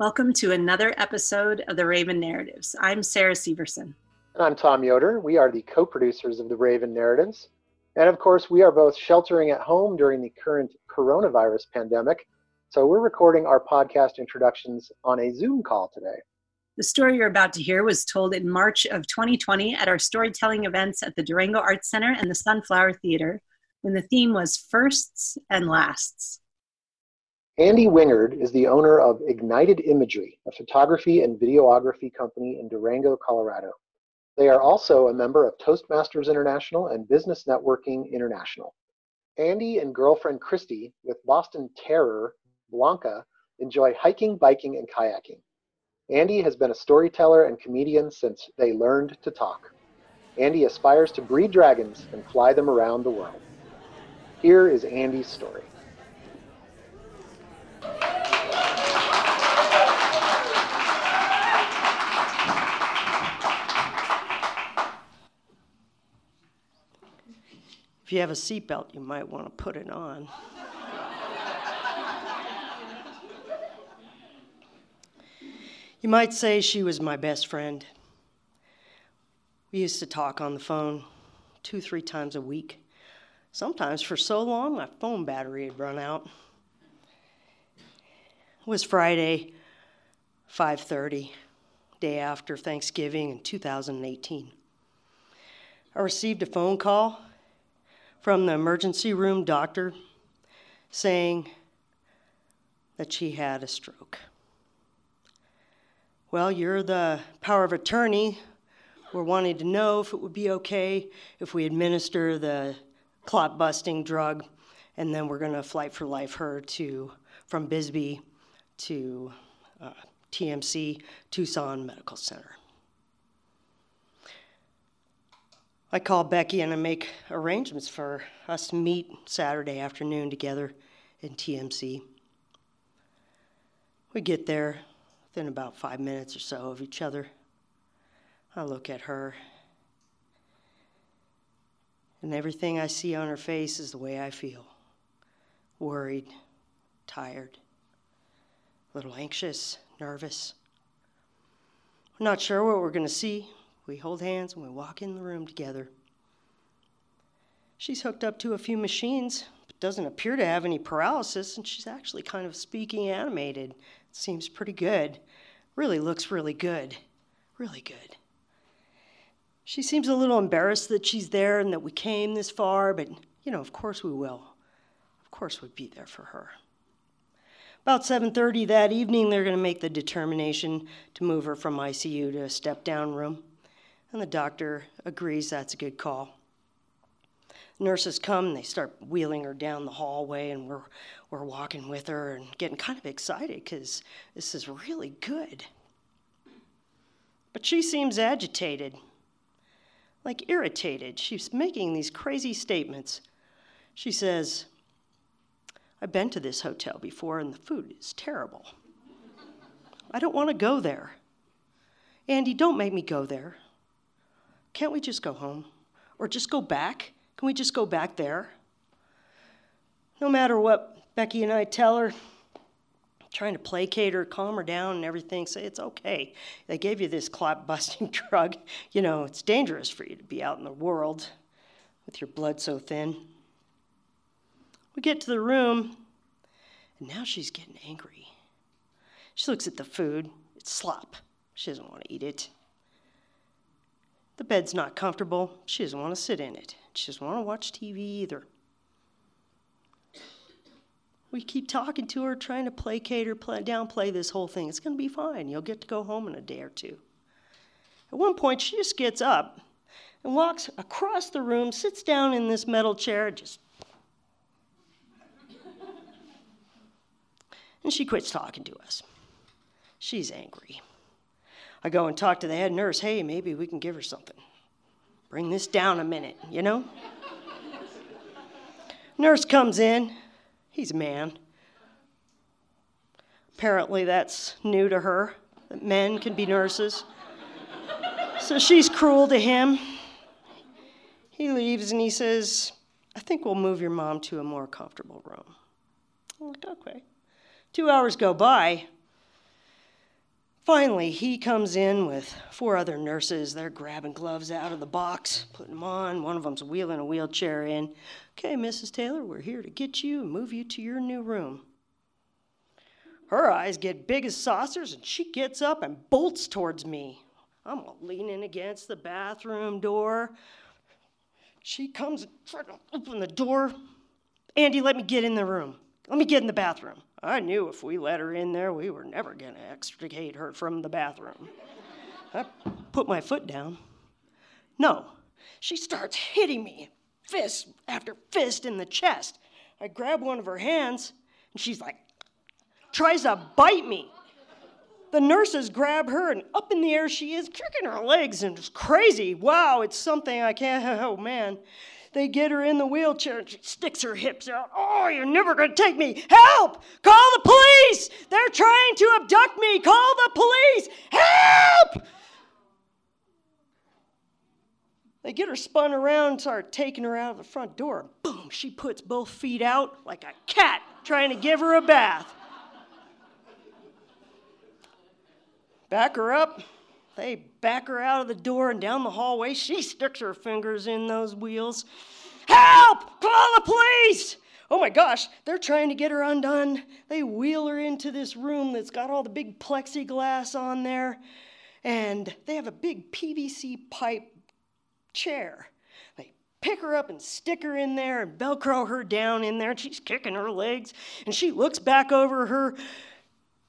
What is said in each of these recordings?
Welcome to another episode of the Raven Narratives. I'm Sarah Severson. And I'm Tom Yoder. We are the co producers of the Raven Narratives. And of course, we are both sheltering at home during the current coronavirus pandemic. So we're recording our podcast introductions on a Zoom call today. The story you're about to hear was told in March of 2020 at our storytelling events at the Durango Arts Center and the Sunflower Theater when the theme was Firsts and Lasts. Andy Wingard is the owner of Ignited Imagery, a photography and videography company in Durango, Colorado. They are also a member of Toastmasters International and Business Networking International. Andy and girlfriend Christy, with Boston Terrier, Blanca, enjoy hiking, biking, and kayaking. Andy has been a storyteller and comedian since they learned to talk. Andy aspires to breed dragons and fly them around the world. Here is Andy's story. If you have a seatbelt, you might want to put it on. you might say she was my best friend. We used to talk on the phone two, three times a week. Sometimes for so long my phone battery had run out. It was Friday, 5:30, day after Thanksgiving in 2018. I received a phone call from the emergency room doctor saying that she had a stroke. Well, you're the power of attorney. We're wanting to know if it would be okay if we administer the clot busting drug, and then we're going to flight for life her to from Bisbee to uh, TMC Tucson Medical Center. I call Becky and I make arrangements for us to meet Saturday afternoon together in TMC. We get there within about five minutes or so of each other. I look at her, and everything I see on her face is the way I feel worried, tired, a little anxious, nervous. We're not sure what we're going to see. We hold hands and we walk in the room together. She's hooked up to a few machines, but doesn't appear to have any paralysis, and she's actually kind of speaking animated. Seems pretty good. Really looks really good. Really good. She seems a little embarrassed that she's there and that we came this far, but you know, of course we will. Of course we'd be there for her. About 7:30 that evening, they're going to make the determination to move her from ICU to a step-down room and the doctor agrees that's a good call. Nurses come and they start wheeling her down the hallway, and we're, we're walking with her and getting kind of excited because this is really good. But she seems agitated, like irritated. She's making these crazy statements. She says, I've been to this hotel before and the food is terrible. I don't want to go there. Andy, don't make me go there. Can't we just go home? Or just go back? Can we just go back there? No matter what Becky and I tell her, trying to placate her, calm her down, and everything, say it's okay. They gave you this clot busting drug. You know, it's dangerous for you to be out in the world with your blood so thin. We get to the room, and now she's getting angry. She looks at the food, it's slop. She doesn't want to eat it. The bed's not comfortable. She doesn't want to sit in it. She doesn't want to watch TV either. We keep talking to her, trying to placate her, play, downplay this whole thing. It's going to be fine. You'll get to go home in a day or two. At one point, she just gets up and walks across the room, sits down in this metal chair, just. and she quits talking to us. She's angry. I go and talk to the head nurse. Hey, maybe we can give her something. Bring this down a minute, you know? nurse comes in. He's a man. Apparently, that's new to her, that men can be nurses. so she's cruel to him. He leaves and he says, I think we'll move your mom to a more comfortable room. I'm like, okay. Two hours go by. Finally, he comes in with four other nurses. They're grabbing gloves out of the box, putting them on. One of them's wheeling a wheelchair in. Okay, Mrs. Taylor, we're here to get you and move you to your new room. Her eyes get big as saucers, and she gets up and bolts towards me. I'm leaning against the bathroom door. She comes and tries to open the door. Andy, let me get in the room. Let me get in the bathroom. I knew if we let her in there, we were never going to extricate her from the bathroom. I put my foot down. No, she starts hitting me, fist after fist in the chest. I grab one of her hands, and she's like, tries to bite me. The nurses grab her, and up in the air she is, kicking her legs, and it's crazy. Wow, it's something I can't, oh man. They get her in the wheelchair and she sticks her hips out. Oh, you're never going to take me. Help! Call the police! They're trying to abduct me. Call the police! Help! They get her spun around start taking her out of the front door. Boom, she puts both feet out like a cat trying to give her a bath. Back her up. They back her out of the door and down the hallway. She sticks her fingers in those wheels. Help! Call the police! Oh my gosh, they're trying to get her undone. They wheel her into this room that's got all the big plexiglass on there, and they have a big PVC pipe chair. They pick her up and stick her in there and velcro her down in there, she's kicking her legs, and she looks back over her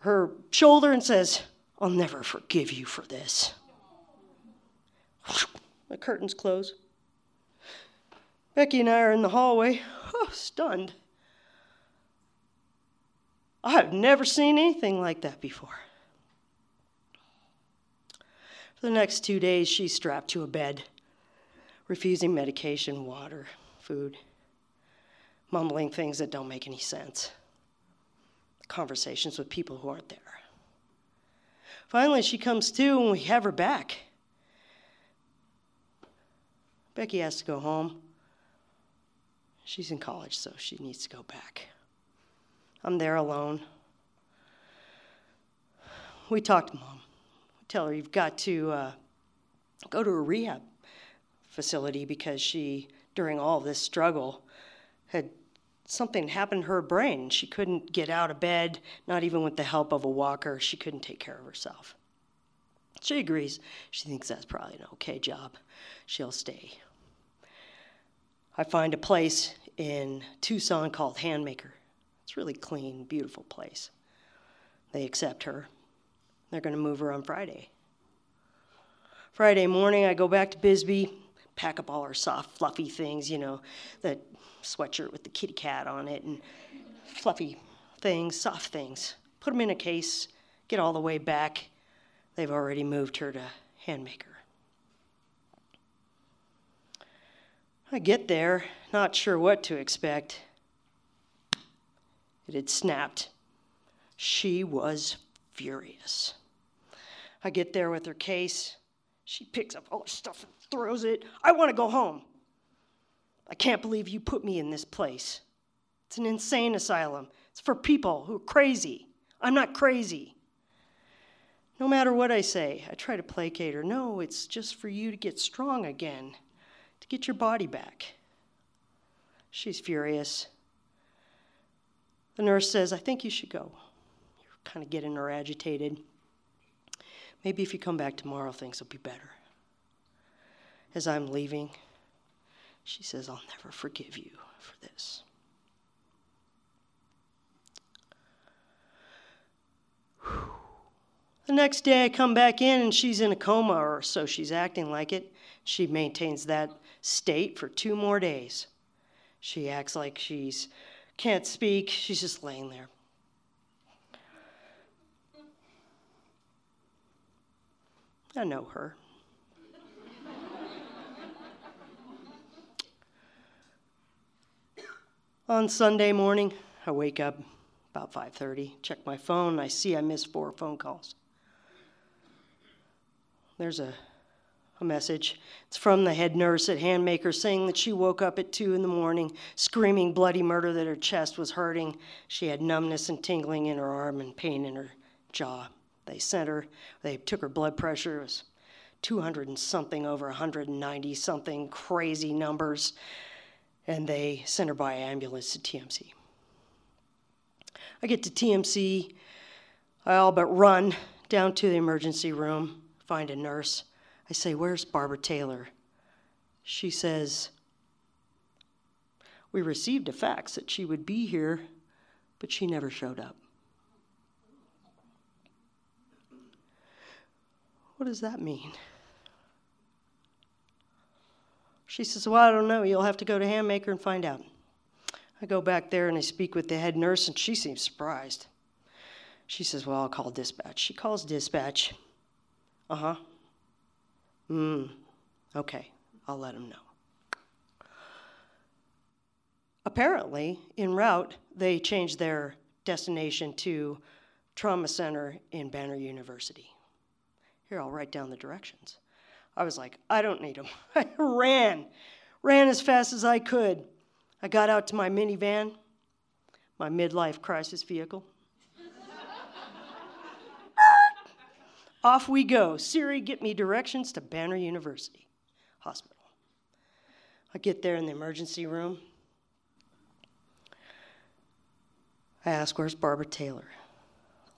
her shoulder and says, I'll never forgive you for this. The curtains close. Becky and I are in the hallway, oh, stunned. I've never seen anything like that before. For the next two days, she's strapped to a bed, refusing medication, water, food, mumbling things that don't make any sense, conversations with people who aren't there. Finally, she comes to, and we have her back. Becky has to go home. She's in college, so she needs to go back. I'm there alone. We talk to mom. We tell her you've got to uh, go to a rehab facility because she, during all this struggle, had something happened to her brain. She couldn't get out of bed, not even with the help of a walker. She couldn't take care of herself. She agrees. She thinks that's probably an okay job. She'll stay. I find a place in Tucson called Handmaker. It's a really clean, beautiful place. They accept her. They're going to move her on Friday. Friday morning, I go back to Bisbee, pack up all our soft, fluffy things, you know, that sweatshirt with the kitty cat on it and fluffy things, soft things. Put them in a case, get all the way back. They've already moved her to Handmaker. I get there, not sure what to expect. It had snapped. She was furious. I get there with her case. She picks up all her stuff and throws it. I want to go home. I can't believe you put me in this place. It's an insane asylum. It's for people who are crazy. I'm not crazy. No matter what I say, I try to placate her. No, it's just for you to get strong again, to get your body back. She's furious. The nurse says, I think you should go. You're kind of getting her agitated. Maybe if you come back tomorrow, things will be better. As I'm leaving, she says, I'll never forgive you for this. The next day I come back in and she's in a coma, or so she's acting like it. She maintains that state for two more days. She acts like she's can't speak. She's just laying there. I know her. On Sunday morning, I wake up about 5:30, check my phone, I see I missed four phone calls. There's a, a message. It's from the head nurse at Handmaker saying that she woke up at 2 in the morning screaming bloody murder that her chest was hurting. She had numbness and tingling in her arm and pain in her jaw They sent her, they took her blood pressure, it was 200 and something over 190 something crazy numbers, and they sent her by ambulance to TMC. I get to TMC, I all but run down to the emergency room, find a nurse. I say, Where's Barbara Taylor? She says, We received a fax that she would be here, but she never showed up. What does that mean? She says, Well, I don't know. You'll have to go to Handmaker and find out. I go back there and I speak with the head nurse, and she seems surprised. She says, Well, I'll call dispatch. She calls dispatch. Uh huh. Hmm. Okay. I'll let them know. Apparently, en route, they changed their destination to Trauma Center in Banner University. Here, I'll write down the directions. I was like, I don't need them. I ran, ran as fast as I could. I got out to my minivan, my midlife crisis vehicle. Off we go. Siri, get me directions to Banner University Hospital. I get there in the emergency room. I ask, Where's Barbara Taylor?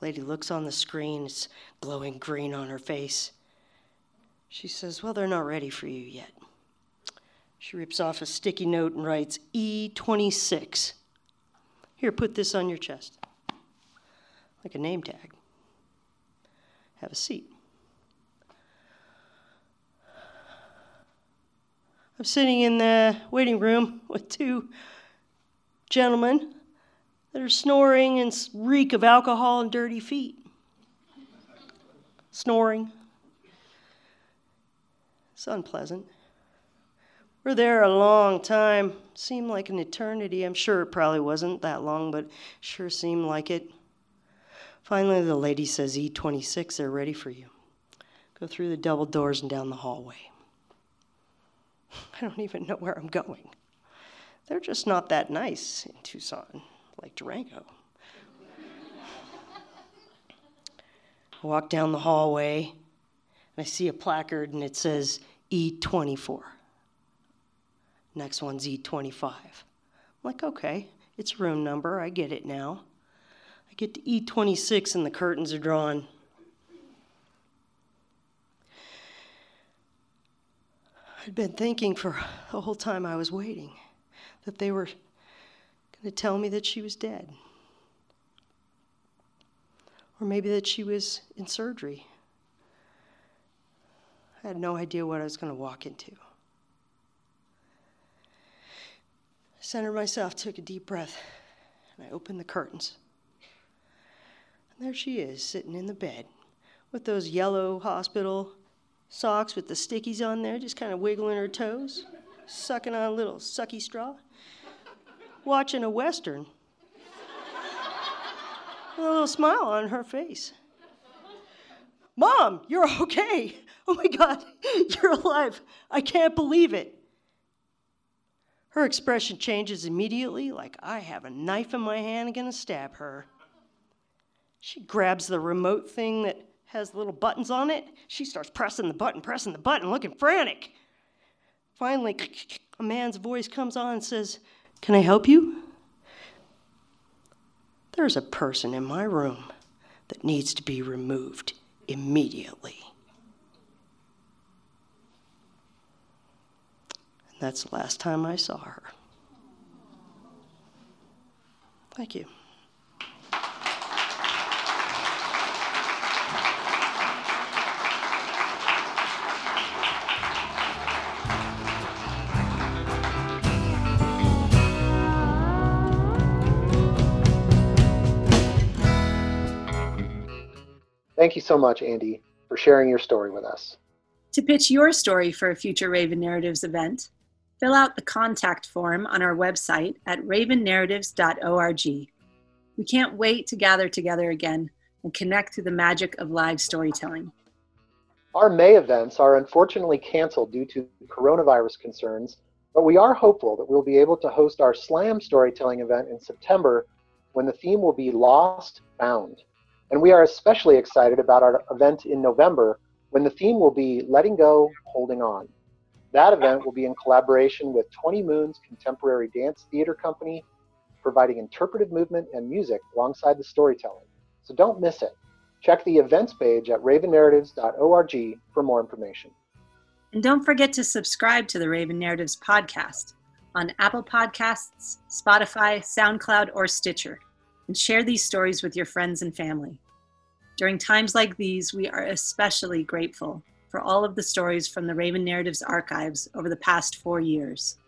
Lady looks on the screen, it's glowing green on her face. She says, Well, they're not ready for you yet. She rips off a sticky note and writes E26. Here, put this on your chest, like a name tag. Have a seat. I'm sitting in the waiting room with two gentlemen that are snoring and reek of alcohol and dirty feet. Snoring. It's unpleasant. We're there a long time. Seemed like an eternity. I'm sure it probably wasn't that long, but sure seemed like it. Finally, the lady says, E26, they're ready for you. Go through the double doors and down the hallway. I don't even know where I'm going. They're just not that nice in Tucson like Durango. I walk down the hallway and I see a placard and it says E24. Next one's E25. I'm like, okay, it's room number. I get it now. I get to E26 and the curtains are drawn. I'd been thinking for the whole time I was waiting that they were going to tell me that she was dead. Or maybe that she was in surgery. I had no idea what I was going to walk into. I centered myself, took a deep breath, and I opened the curtains. And there she is, sitting in the bed with those yellow hospital socks with the stickies on there, just kind of wiggling her toes, sucking on a little sucky straw watching a Western a little smile on her face. Mom, you're okay. Oh my God, you're alive. I can't believe it. Her expression changes immediately, like I have a knife in my hand and gonna stab her. She grabs the remote thing that has little buttons on it. She starts pressing the button, pressing the button, looking frantic. Finally, a man's voice comes on and says, can I help you? There's a person in my room that needs to be removed immediately. That's the last time I saw her. Thank you. Thank you so much, Andy, for sharing your story with us. To pitch your story for a future Raven Narratives event, fill out the contact form on our website at ravennarratives.org. We can't wait to gather together again and connect through the magic of live storytelling. Our May events are unfortunately canceled due to coronavirus concerns, but we are hopeful that we'll be able to host our SLAM storytelling event in September when the theme will be Lost Found. And we are especially excited about our event in November when the theme will be Letting Go, Holding On. That event will be in collaboration with 20 Moons Contemporary Dance Theater Company, providing interpretive movement and music alongside the storytelling. So don't miss it. Check the events page at ravennarratives.org for more information. And don't forget to subscribe to the Raven Narratives podcast on Apple Podcasts, Spotify, SoundCloud, or Stitcher, and share these stories with your friends and family. During times like these, we are especially grateful for all of the stories from the Raven Narratives archives over the past four years.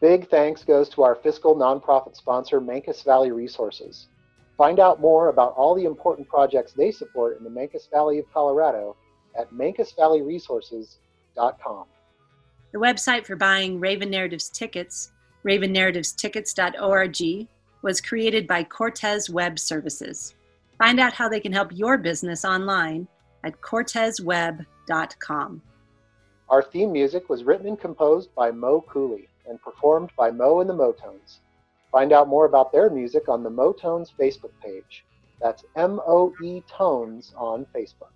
Big thanks goes to our fiscal nonprofit sponsor, Mancos Valley Resources. Find out more about all the important projects they support in the Mancos Valley of Colorado at mancosvalleyresources.com. The website for buying Raven Narratives tickets, ravennarrativestickets.org, was created by Cortez Web Services. Find out how they can help your business online at cortezweb.com. Our theme music was written and composed by Moe Cooley and performed by Moe and the MoeTones. Find out more about their music on the MoeTones Facebook page. That's M O E Tones on Facebook.